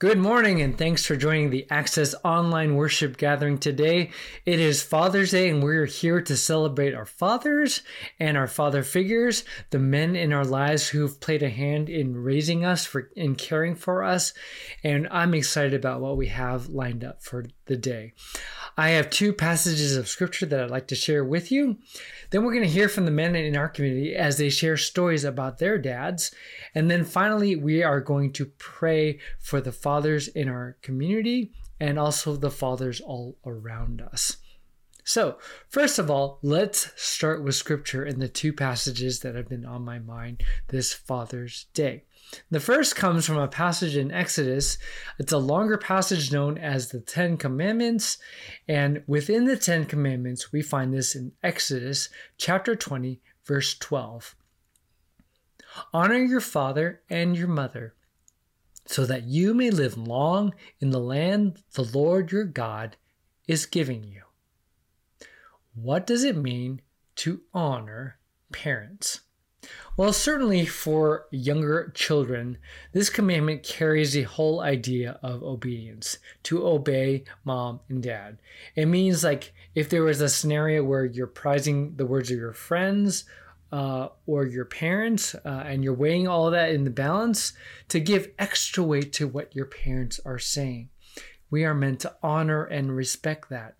Good morning, and thanks for joining the Access Online Worship Gathering today. It is Father's Day, and we're here to celebrate our fathers and our father figures, the men in our lives who've played a hand in raising us, for in caring for us. And I'm excited about what we have lined up for the day. I have two passages of scripture that I'd like to share with you. Then we're going to hear from the men in our community as they share stories about their dads. And then finally, we are going to pray for the fathers in our community and also the fathers all around us. So, first of all, let's start with scripture in the two passages that have been on my mind this Father's Day. The first comes from a passage in Exodus. It's a longer passage known as the Ten Commandments. And within the Ten Commandments, we find this in Exodus chapter 20, verse 12. Honor your father and your mother, so that you may live long in the land the Lord your God is giving you. What does it mean to honor parents? Well, certainly for younger children, this commandment carries the whole idea of obedience to obey mom and dad. It means like if there was a scenario where you're prizing the words of your friends uh, or your parents uh, and you're weighing all that in the balance, to give extra weight to what your parents are saying. We are meant to honor and respect that.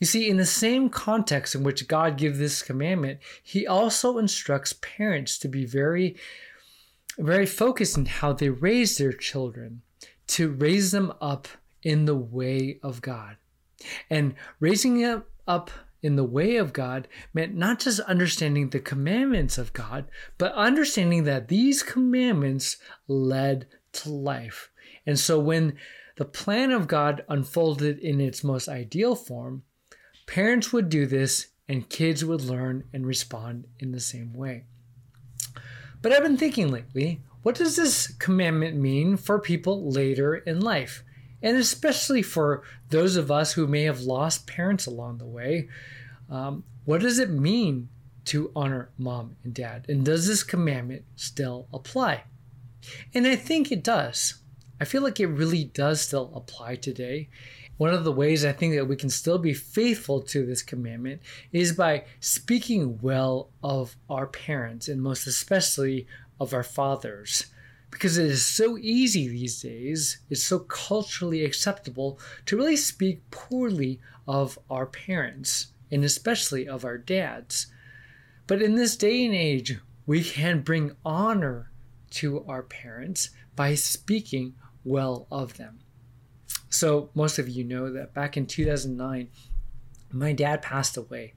You see, in the same context in which God gives this commandment, he also instructs parents to be very, very focused in how they raise their children, to raise them up in the way of God. And raising them up in the way of God meant not just understanding the commandments of God, but understanding that these commandments led to life. And so when the plan of God unfolded in its most ideal form, Parents would do this, and kids would learn and respond in the same way. But I've been thinking lately, what does this commandment mean for people later in life? And especially for those of us who may have lost parents along the way, um, what does it mean to honor mom and dad? And does this commandment still apply? And I think it does. I feel like it really does still apply today. One of the ways I think that we can still be faithful to this commandment is by speaking well of our parents and most especially of our fathers. Because it is so easy these days, it's so culturally acceptable to really speak poorly of our parents and especially of our dads. But in this day and age, we can bring honor to our parents by speaking well of them. So, most of you know that back in 2009, my dad passed away.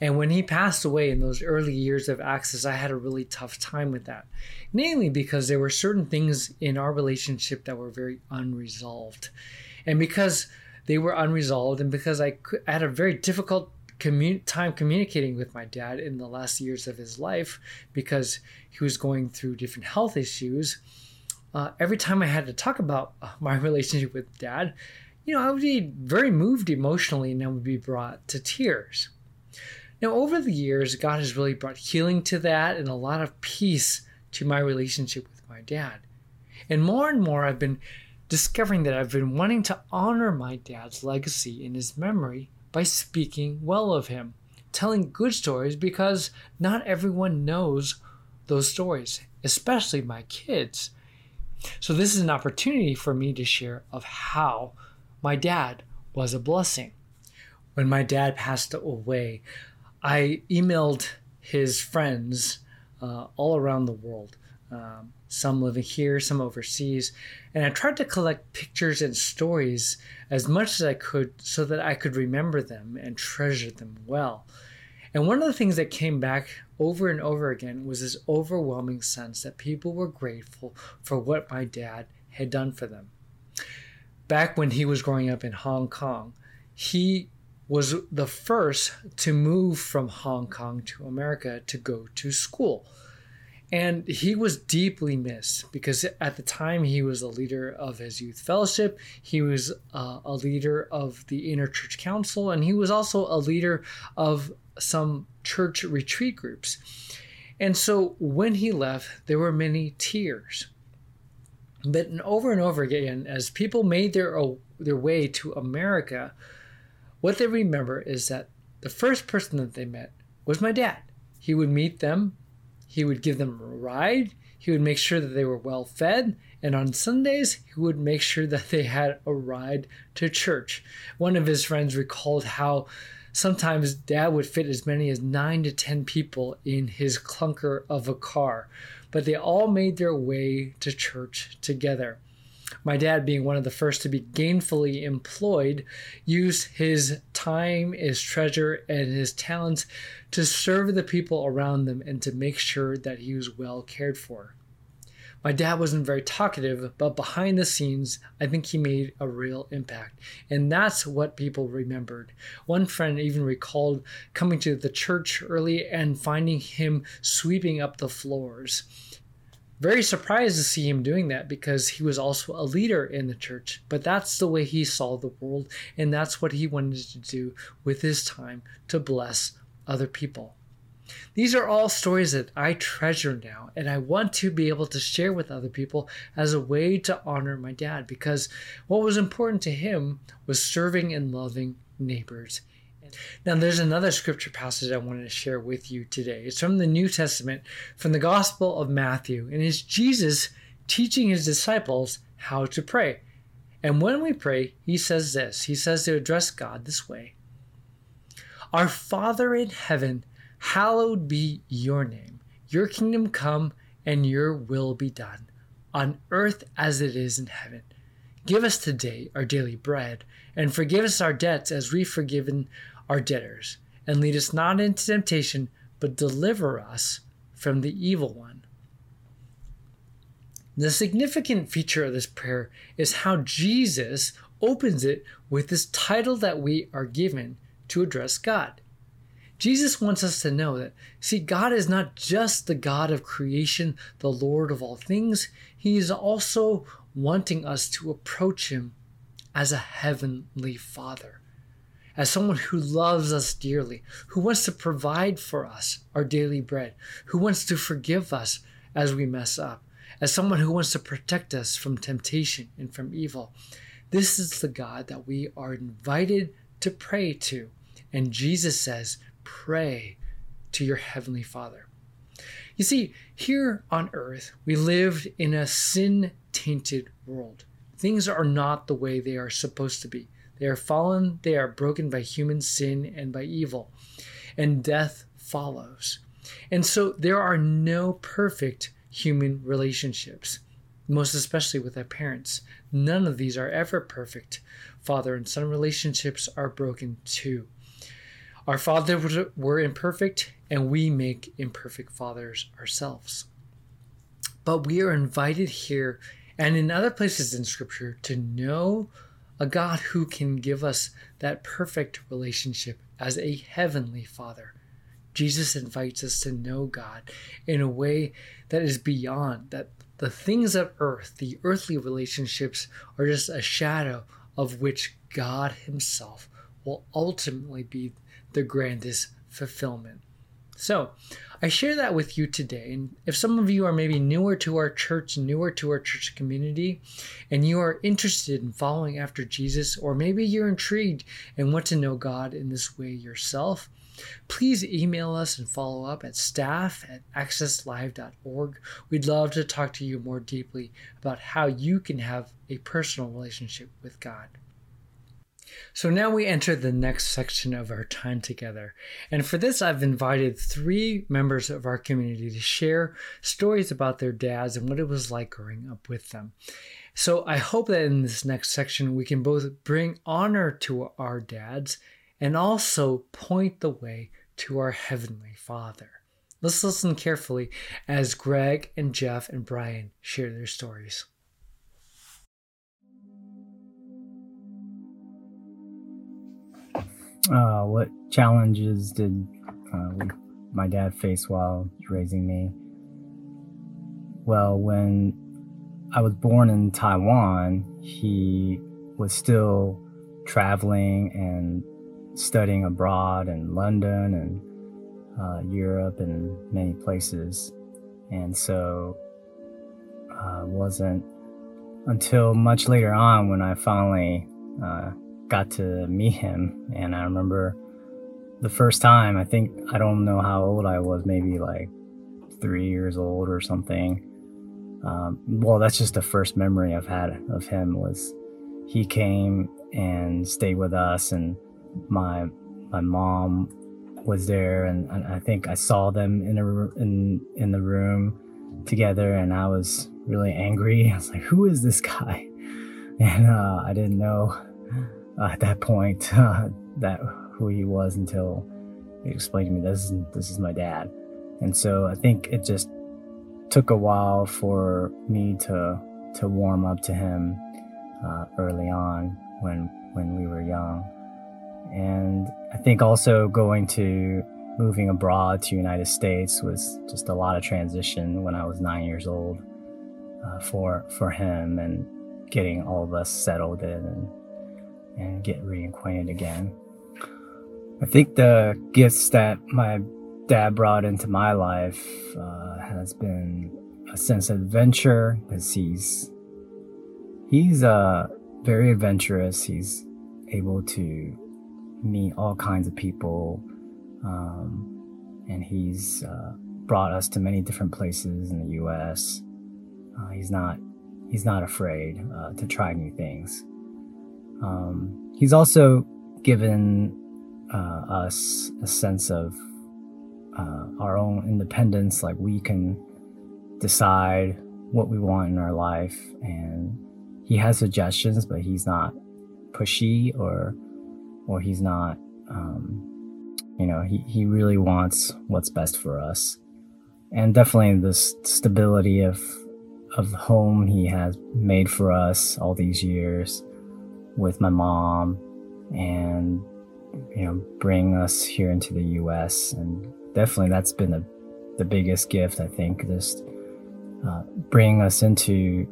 And when he passed away in those early years of Access, I had a really tough time with that. Mainly because there were certain things in our relationship that were very unresolved. And because they were unresolved, and because I, had a very difficult commun- time communicating with my dad in the last years of his life, because he was going through different health issues, uh, every time I had to talk about uh, my relationship with dad, you know, I would be very moved emotionally and I would be brought to tears. Now, over the years, God has really brought healing to that and a lot of peace to my relationship with my dad. And more and more, I've been discovering that I've been wanting to honor my dad's legacy in his memory by speaking well of him, telling good stories because not everyone knows those stories, especially my kids. So this is an opportunity for me to share of how my dad was a blessing. When my dad passed away, I emailed his friends uh, all around the world, um, some living here, some overseas, and I tried to collect pictures and stories as much as I could so that I could remember them and treasure them well. And one of the things that came back over and over again was this overwhelming sense that people were grateful for what my dad had done for them. Back when he was growing up in Hong Kong, he was the first to move from Hong Kong to America to go to school. And he was deeply missed because at the time he was a leader of his youth fellowship. He was uh, a leader of the Inner Church Council, and he was also a leader of some church retreat groups. And so when he left, there were many tears. But over and over again, as people made their oh, their way to America, what they remember is that the first person that they met was my dad. He would meet them, he would give them a ride, he would make sure that they were well fed, and on Sundays, he would make sure that they had a ride to church. One of his friends recalled how sometimes dad would fit as many as nine to ten people in his clunker of a car, but they all made their way to church together. My dad, being one of the first to be gainfully employed, used his time, his treasure, and his talents to serve the people around them and to make sure that he was well cared for. My dad wasn't very talkative, but behind the scenes, I think he made a real impact. And that's what people remembered. One friend even recalled coming to the church early and finding him sweeping up the floors. Very surprised to see him doing that because he was also a leader in the church, but that's the way he saw the world, and that's what he wanted to do with his time to bless other people. These are all stories that I treasure now, and I want to be able to share with other people as a way to honor my dad because what was important to him was serving and loving neighbors. Now, there's another scripture passage I wanted to share with you today. It's from the New Testament, from the Gospel of Matthew, and it's Jesus teaching his disciples how to pray. And when we pray, he says this He says to address God this way Our Father in heaven, Hallowed be your name. Your kingdom come and your will be done, on earth as it is in heaven. Give us today our daily bread, and forgive us our debts as we've forgiven our debtors. And lead us not into temptation, but deliver us from the evil one. The significant feature of this prayer is how Jesus opens it with this title that we are given to address God. Jesus wants us to know that, see, God is not just the God of creation, the Lord of all things. He is also wanting us to approach Him as a heavenly Father, as someone who loves us dearly, who wants to provide for us our daily bread, who wants to forgive us as we mess up, as someone who wants to protect us from temptation and from evil. This is the God that we are invited to pray to. And Jesus says, pray to your Heavenly Father. You see, here on earth, we lived in a sin tainted world. Things are not the way they are supposed to be. They are fallen, they are broken by human sin and by evil, and death follows. And so there are no perfect human relationships, most especially with our parents. None of these are ever perfect. Father and son relationships are broken too. Our fathers were imperfect, and we make imperfect fathers ourselves. But we are invited here and in other places in Scripture to know a God who can give us that perfect relationship as a heavenly Father. Jesus invites us to know God in a way that is beyond that the things of earth, the earthly relationships, are just a shadow of which God Himself will ultimately be the grandest fulfillment. So, I share that with you today. And if some of you are maybe newer to our church, newer to our church community, and you are interested in following after Jesus, or maybe you're intrigued and want to know God in this way yourself, please email us and follow up at staff at accesslive.org. We'd love to talk to you more deeply about how you can have a personal relationship with God. So now we enter the next section of our time together. And for this, I've invited three members of our community to share stories about their dads and what it was like growing up with them. So I hope that in this next section, we can both bring honor to our dads and also point the way to our Heavenly Father. Let's listen carefully as Greg and Jeff and Brian share their stories. Uh, what challenges did uh, my dad face while raising me? Well, when I was born in Taiwan, he was still traveling and studying abroad in London and uh, Europe and many places. And so uh, wasn't until much later on when I finally uh, got to meet him. And I remember the first time, I think, I don't know how old I was, maybe like three years old or something. Um, well, that's just the first memory I've had of him was he came and stayed with us and my my mom was there and, and I think I saw them in a in in the room together and I was really angry. I was like, "Who is this guy?" And uh, I didn't know at that point uh, that who he was until he explained to me this is this is my dad. And so I think it just took a while for me to to warm up to him uh, early on when when we were young. And I think also going to moving abroad to United States was just a lot of transition when I was nine years old uh, for for him and getting all of us settled in and and get reacquainted again. I think the gifts that my dad brought into my life uh, has been a sense of adventure because he's he's uh, very adventurous. He's able to meet all kinds of people, um, and he's uh, brought us to many different places in the U.S. Uh, he's not he's not afraid uh, to try new things. Um, he's also given uh, us a sense of uh, our own independence, like we can decide what we want in our life, and he has suggestions, but he's not pushy or or he's not um, you know he, he really wants what's best for us. And definitely the stability of of home he has made for us all these years with my mom and you know bring us here into the US and definitely that's been the the biggest gift I think just uh, bringing us into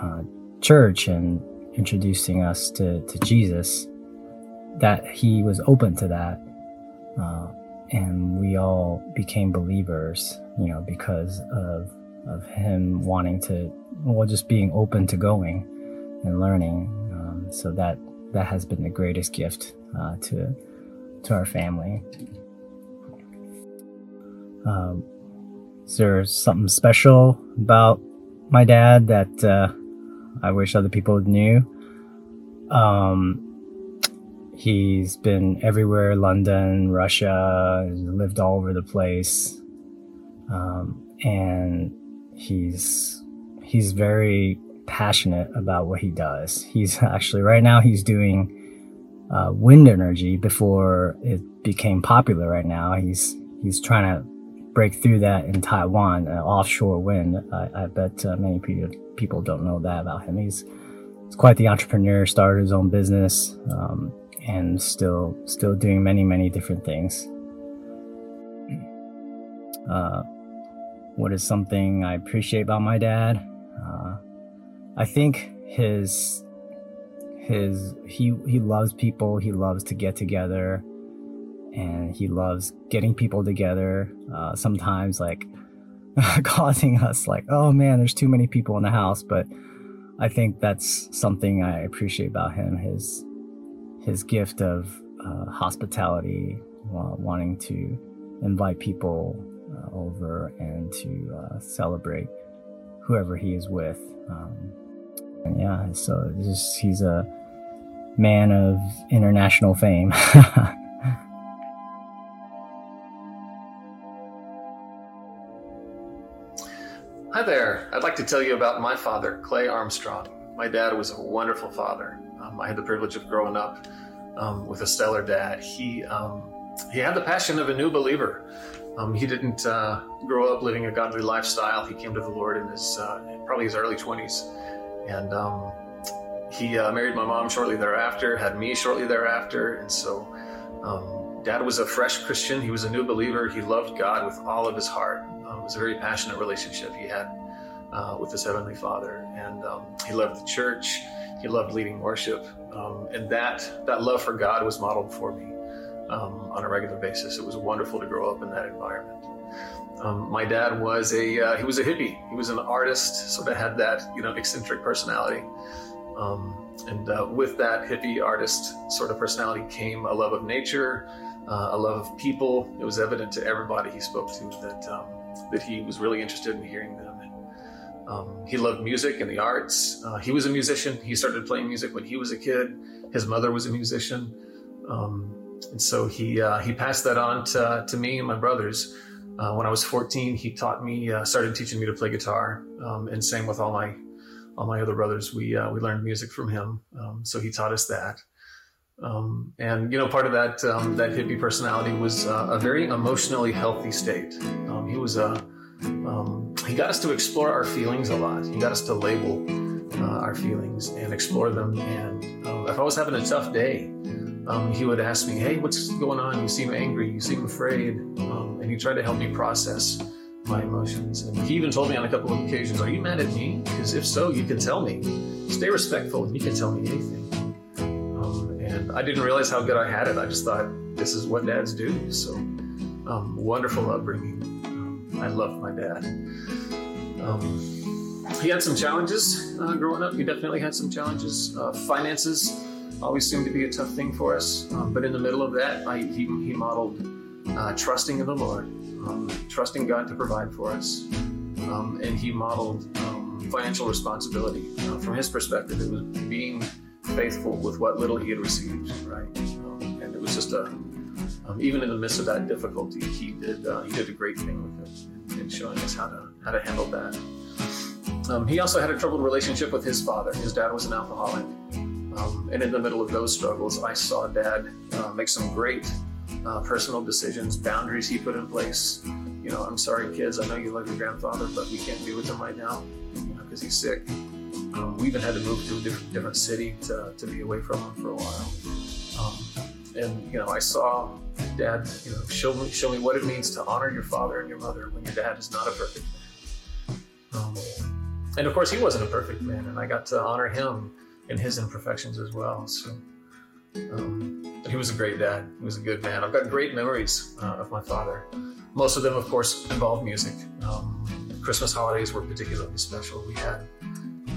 uh, church and introducing us to, to Jesus that he was open to that uh, and we all became believers you know because of of him wanting to well just being open to going and learning so that that has been the greatest gift uh, to to our family um, is there something special about my dad that uh, I wish other people knew um, he's been everywhere London, Russia, lived all over the place. Um, and he's he's very passionate about what he does. He's actually right now he's doing uh, wind energy before it became popular. Right now he's he's trying to break through that in Taiwan, uh, offshore wind. I, I bet uh, many people people don't know that about him. He's he's quite the entrepreneur. Started his own business. Um, and still still doing many many different things uh, what is something i appreciate about my dad i think his his he he loves people he loves to get together and he loves getting people together uh, sometimes like causing us like oh man there's too many people in the house but i think that's something i appreciate about him his his gift of uh, hospitality, uh, wanting to invite people uh, over and to uh, celebrate whoever he is with. Um, yeah, so just he's a man of international fame. Hi there. I'd like to tell you about my father, Clay Armstrong. My dad was a wonderful father. Um, I had the privilege of growing up um, with a stellar dad. He um, he had the passion of a new believer. Um, he didn't uh, grow up living a godly lifestyle. He came to the Lord in his uh, probably his early twenties, and um, he uh, married my mom shortly thereafter. Had me shortly thereafter, and so. Um, dad was a fresh Christian. He was a new believer. He loved God with all of his heart. it was a very passionate relationship he had uh, with his heavenly Father, and he loved the church he loved leading worship, um, and that that love for God was modeled for me um, on a regular basis. It was wonderful to grow up in that environment. Um, my dad was a uh, he was a hippie. He was an artist, sort of had that you know eccentric personality. Um, and uh, with that hippie artist sort of personality came a love of nature, uh, a love of people. It was evident to everybody he spoke to that um, that he was really interested in hearing them. Um, he loved music and the arts. Uh, he was a musician. He started playing music when he was a kid. His mother was a musician, um, and so he uh, he passed that on to, to me and my brothers. Uh, when I was 14, he taught me, uh, started teaching me to play guitar, um, and same with all my all my other brothers. We uh, we learned music from him, um, so he taught us that. Um, and you know, part of that um, that hippie personality was uh, a very emotionally healthy state. Um, he was a um, he got us to explore our feelings a lot. He got us to label uh, our feelings and explore them. And if I was having a tough day, um, he would ask me, "Hey, what's going on? You seem angry. You seem afraid." Um, and he tried to help me process my emotions. And he even told me on a couple of occasions, "Are you mad at me? Because if so, you can tell me. Stay respectful, and you can tell me anything." Um, and I didn't realize how good I had it. I just thought this is what dads do. So um, wonderful upbringing. Um, I love my dad. Um, he had some challenges uh, growing up. He definitely had some challenges. Uh, finances always seemed to be a tough thing for us. Um, but in the middle of that, I, he, he modeled uh, trusting in the Lord, um, trusting God to provide for us. Um, and he modeled um, financial responsibility. Uh, from his perspective, it was being faithful with what little he had received, right? Um, and it was just a, um, even in the midst of that difficulty, he did uh, he did a great thing with it, in showing us how to how to handle that. He also had a troubled relationship with his father. His dad was an alcoholic, um, and in the middle of those struggles, I saw Dad uh, make some great uh, personal decisions, boundaries he put in place. You know, I'm sorry, kids. I know you love your grandfather, but we can't be with him right now, because he's sick. Um, we even had to move to a different, different city to, to be away from him for a while. Um, and you know, I saw Dad, you know, show me show me what it means to honor your father and your mother when your dad is not a perfect man. Um, and of course, he wasn't a perfect man, and I got to honor him in his imperfections as well. So um, he was a great dad. He was a good man. I've got great memories uh, of my father. Most of them, of course, involve music. Um, Christmas holidays were particularly special. We had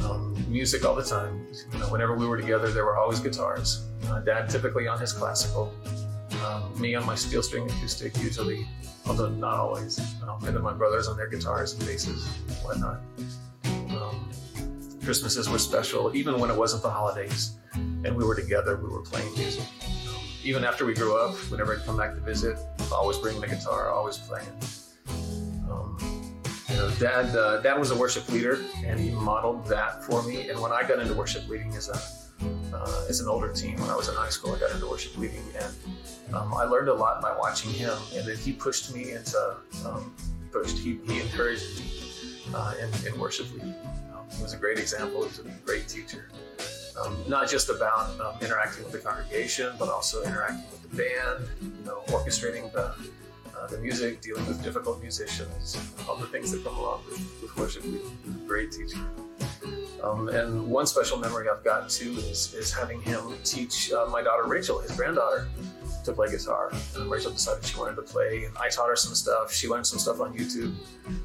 um, music all the time. You know, whenever we were together, there were always guitars. Uh, Dad typically on his classical, um, me on my steel string acoustic, usually, although not always. Um, and then my brothers on their guitars and basses and whatnot. Christmases were special, even when it wasn't the holidays and we were together, we were playing music. Even after we grew up, whenever I'd come back to visit, always bringing the guitar, always playing. Um, you know, Dad, uh, Dad was a worship leader, and he modeled that for me. And when I got into worship leading as a uh, as an older teen, when I was in high school, I got into worship leading, and um, I learned a lot by watching him. And then he pushed me into um, pushed. He, he encouraged me uh, in, in worship leading. He was a great example. He was a great teacher. Um, not just about um, interacting with the congregation, but also interacting with the band, you know, orchestrating the, uh, the music, dealing with difficult musicians, all the things that come along with, with worship. He was a great teacher. Um, and one special memory I've got too is, is having him teach uh, my daughter Rachel, his granddaughter, to play guitar. And Rachel decided she wanted to play, and I taught her some stuff. She learned some stuff on YouTube,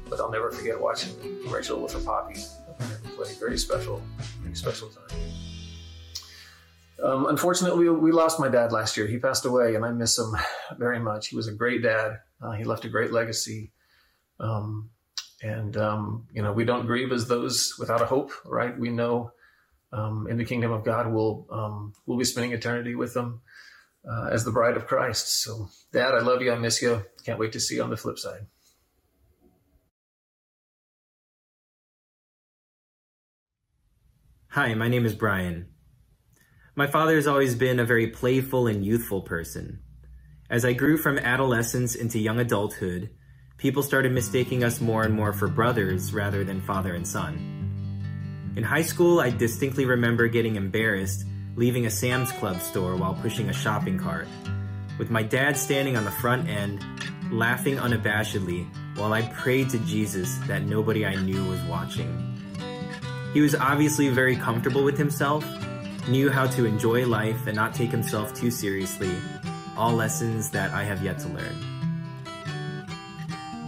but I'll never forget watching Rachel with her poppy play. Very special, very special time. Um, unfortunately, we, lost my dad last year. He passed away, and I miss him very much. He was a great dad. Uh, he left a great legacy. Um, and, um, you know, we don't grieve as those without a hope, right? We know um, in the kingdom of God, we'll, um, we'll be spending eternity with him uh, as the bride of Christ. So, Dad, I love you. I miss you. Can't wait to see you on the flip side. Hi, my name is Brian. My father has always been a very playful and youthful person. As I grew from adolescence into young adulthood, people started mistaking us more and more for brothers rather than father and son. In high school, I distinctly remember getting embarrassed leaving a Sam's Club store while pushing a shopping cart, with my dad standing on the front end, laughing unabashedly while I prayed to Jesus that nobody I knew was watching. He was obviously very comfortable with himself knew how to enjoy life and not take himself too seriously, all lessons that I have yet to learn.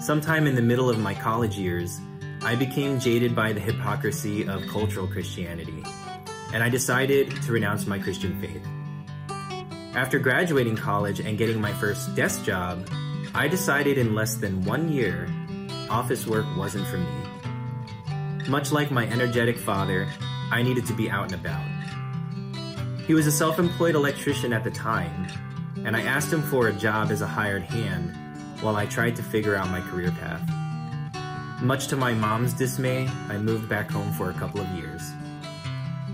Sometime in the middle of my college years, I became jaded by the hypocrisy of cultural Christianity, and I decided to renounce my Christian faith. After graduating college and getting my first desk job, I decided in less than one year, office work wasn't for me. Much like my energetic father, I needed to be out and about. He was a self employed electrician at the time, and I asked him for a job as a hired hand while I tried to figure out my career path. Much to my mom's dismay, I moved back home for a couple of years.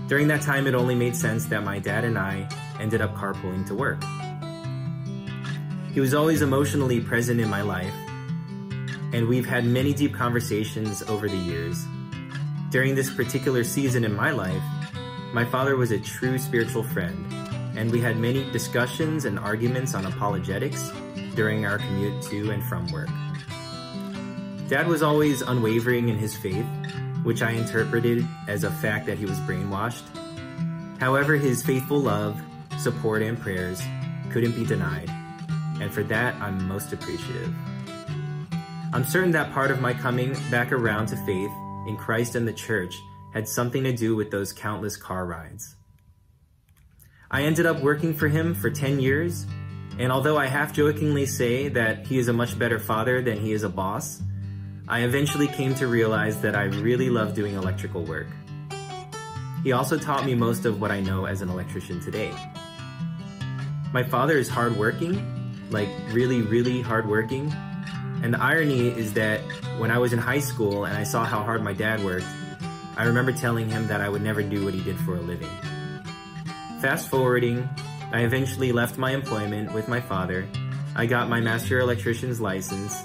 During that time, it only made sense that my dad and I ended up carpooling to work. He was always emotionally present in my life, and we've had many deep conversations over the years. During this particular season in my life, my father was a true spiritual friend, and we had many discussions and arguments on apologetics during our commute to and from work. Dad was always unwavering in his faith, which I interpreted as a fact that he was brainwashed. However, his faithful love, support, and prayers couldn't be denied, and for that, I'm most appreciative. I'm certain that part of my coming back around to faith in Christ and the church had something to do with those countless car rides. I ended up working for him for 10 years, and although I half jokingly say that he is a much better father than he is a boss, I eventually came to realize that I really love doing electrical work. He also taught me most of what I know as an electrician today. My father is hardworking, like really, really hardworking, and the irony is that when I was in high school and I saw how hard my dad worked, I remember telling him that I would never do what he did for a living. Fast forwarding, I eventually left my employment with my father. I got my master electrician's license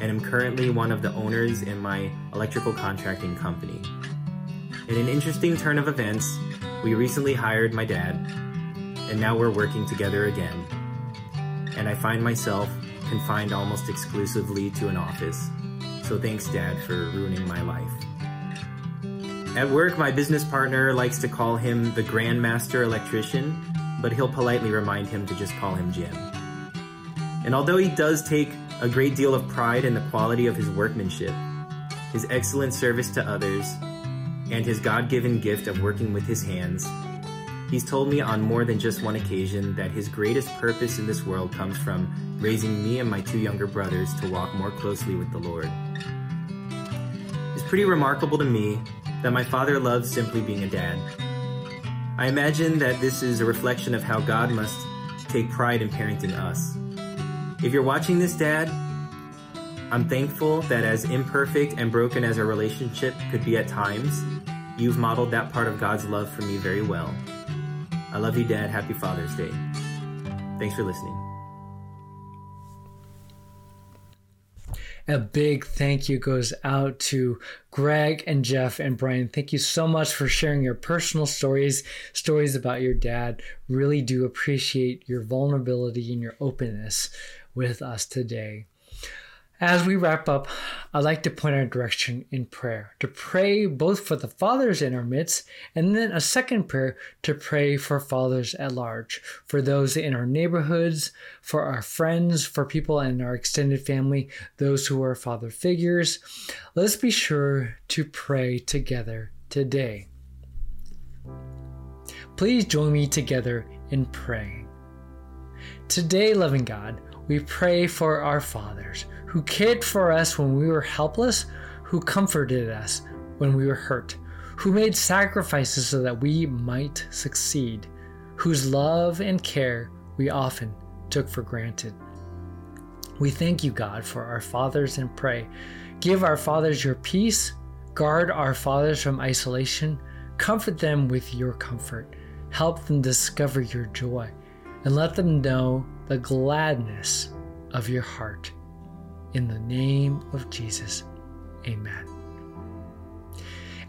and am currently one of the owners in my electrical contracting company. In an interesting turn of events, we recently hired my dad, and now we're working together again. And I find myself confined almost exclusively to an office. So thanks, Dad, for ruining my life. At work, my business partner likes to call him the Grandmaster Electrician, but he'll politely remind him to just call him Jim. And although he does take a great deal of pride in the quality of his workmanship, his excellent service to others, and his God given gift of working with his hands, he's told me on more than just one occasion that his greatest purpose in this world comes from raising me and my two younger brothers to walk more closely with the Lord. It's pretty remarkable to me that my father loves simply being a dad. I imagine that this is a reflection of how God must take pride in parenting us. If you're watching this, Dad, I'm thankful that as imperfect and broken as our relationship could be at times, you've modeled that part of God's love for me very well. I love you, Dad. Happy Father's Day. Thanks for listening. A big thank you goes out to Greg and Jeff and Brian. Thank you so much for sharing your personal stories, stories about your dad. Really do appreciate your vulnerability and your openness with us today. As we wrap up, I'd like to point our direction in prayer to pray both for the fathers in our midst, and then a second prayer to pray for fathers at large, for those in our neighborhoods, for our friends, for people in our extended family, those who are father figures. Let's be sure to pray together today. Please join me together in praying. Today, loving God, we pray for our fathers who cared for us when we were helpless, who comforted us when we were hurt, who made sacrifices so that we might succeed, whose love and care we often took for granted. We thank you, God, for our fathers and pray. Give our fathers your peace, guard our fathers from isolation, comfort them with your comfort, help them discover your joy, and let them know the gladness of your heart. In the name of Jesus, amen.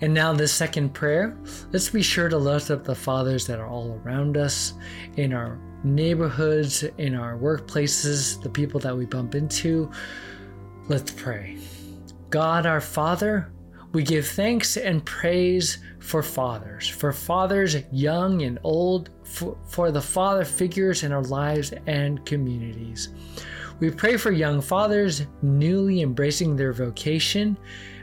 And now, the second prayer. Let's be sure to lift up the fathers that are all around us, in our neighborhoods, in our workplaces, the people that we bump into. Let's pray. God, our Father, we give thanks and praise for fathers, for fathers young and old, for, for the father figures in our lives and communities. We pray for young fathers newly embracing their vocation.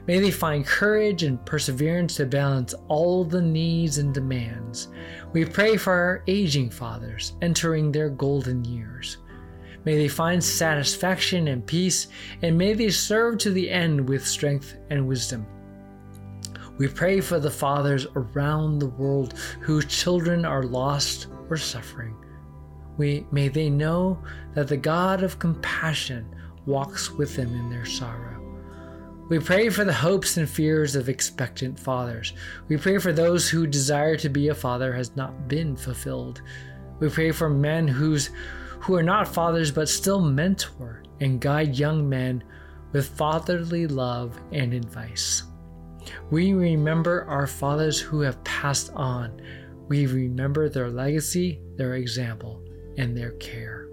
May they find courage and perseverance to balance all the needs and demands. We pray for our aging fathers entering their golden years. May they find satisfaction and peace, and may they serve to the end with strength and wisdom. We pray for the fathers around the world whose children are lost or suffering. We, may they know that the God of compassion walks with them in their sorrow. We pray for the hopes and fears of expectant fathers. We pray for those whose desire to be a father has not been fulfilled. We pray for men whose who are not fathers but still mentor and guide young men with fatherly love and advice. We remember our fathers who have passed on. We remember their legacy, their example, and their care.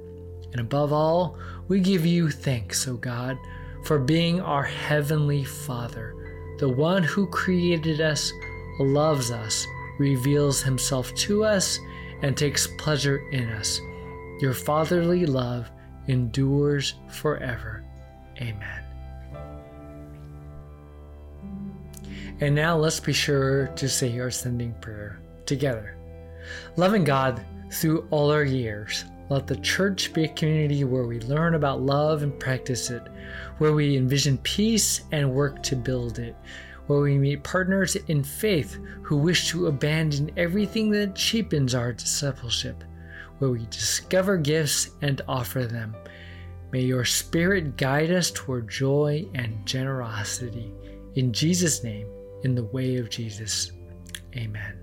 And above all, we give you thanks, O God, for being our Heavenly Father, the one who created us, loves us, reveals Himself to us, and takes pleasure in us. Your fatherly love endures forever. Amen. And now let's be sure to say our sending prayer together. Loving God through all our years, let the church be a community where we learn about love and practice it, where we envision peace and work to build it, where we meet partners in faith who wish to abandon everything that cheapens our discipleship where we discover gifts and offer them. May your Spirit guide us toward joy and generosity. In Jesus' name, in the way of Jesus. Amen.